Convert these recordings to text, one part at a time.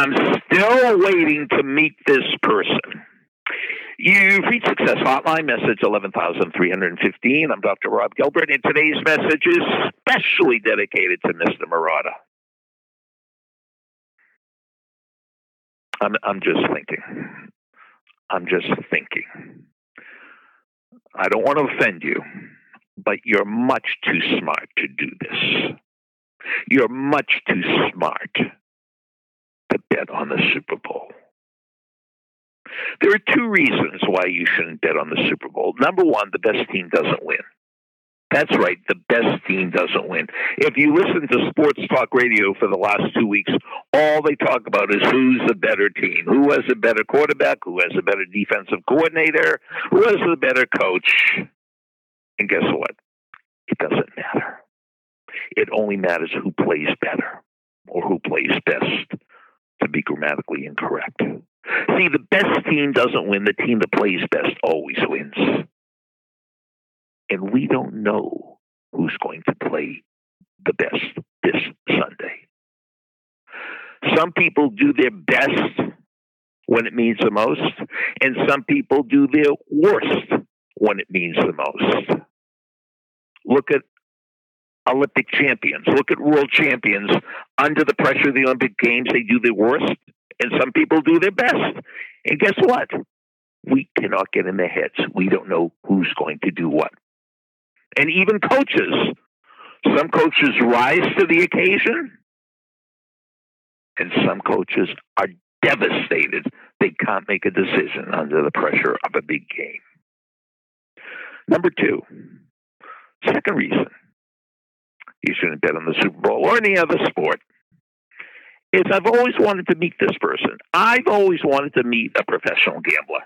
I'm still waiting to meet this person. You've reached Success Hotline, message 11,315. I'm Dr. Rob Gilbert, and today's message is specially dedicated to Mr. Murata. I'm, I'm just thinking. I'm just thinking. I don't want to offend you, but you're much too smart to do this. You're much too smart to bet on the Super Bowl. There are two reasons why you shouldn't bet on the Super Bowl. Number one, the best team doesn't win. That's right, the best team doesn't win. If you listen to sports talk radio for the last two weeks, all they talk about is who's the better team, who has a better quarterback, who has a better defensive coordinator, who has a better coach. And guess what? It doesn't matter. It only matters who plays better or who plays best, be grammatically incorrect. See, the best team doesn't win. The team that plays best always wins. And we don't know who's going to play the best this Sunday. Some people do their best when it means the most, and some people do their worst when it means the most. Look at Olympic champions. Look at world champions. Under the pressure of the Olympic Games, they do their worst and some people do their best. And guess what? We cannot get in their heads. We don't know who's going to do what. And even coaches, some coaches rise to the occasion, and some coaches are devastated they can't make a decision under the pressure of a big game. Number two, second reason you shouldn't bet on the Super Bowl or any other sport is I've always wanted to meet this person. I've always wanted to meet a professional gambler.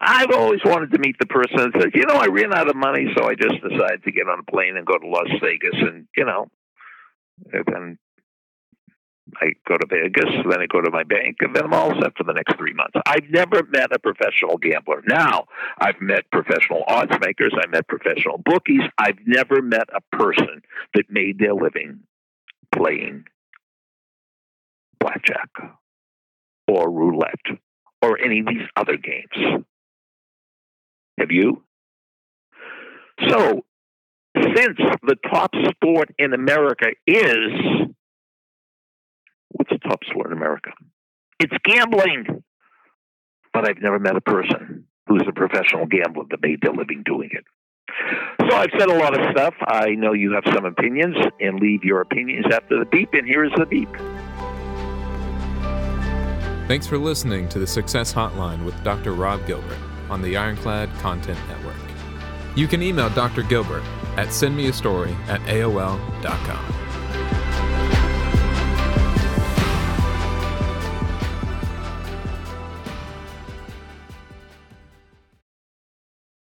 I've always wanted to meet the person that says, you know, I ran out of money, so I just decided to get on a plane and go to Las Vegas, and you know, and I go to Vegas, then I go to my bank, and then I'm all set for the next three months. I've never met a professional gambler. Now, I've met professional odds makers, I met professional bookies. I've never met a person that made their living playing blackjack or roulette or any of these other games. Have you? So, since the top sport in America is what's the top sport in America? It's gambling. But I've never met a person who's a professional gambler that made their living doing it. So I've said a lot of stuff. I know you have some opinions, and leave your opinions after the beep. And here is the beep. Thanks for listening to the Success Hotline with Dr. Rob Gilbert on the Ironclad Content Network. You can email Dr. Gilbert at sendmeastory at AOL.com.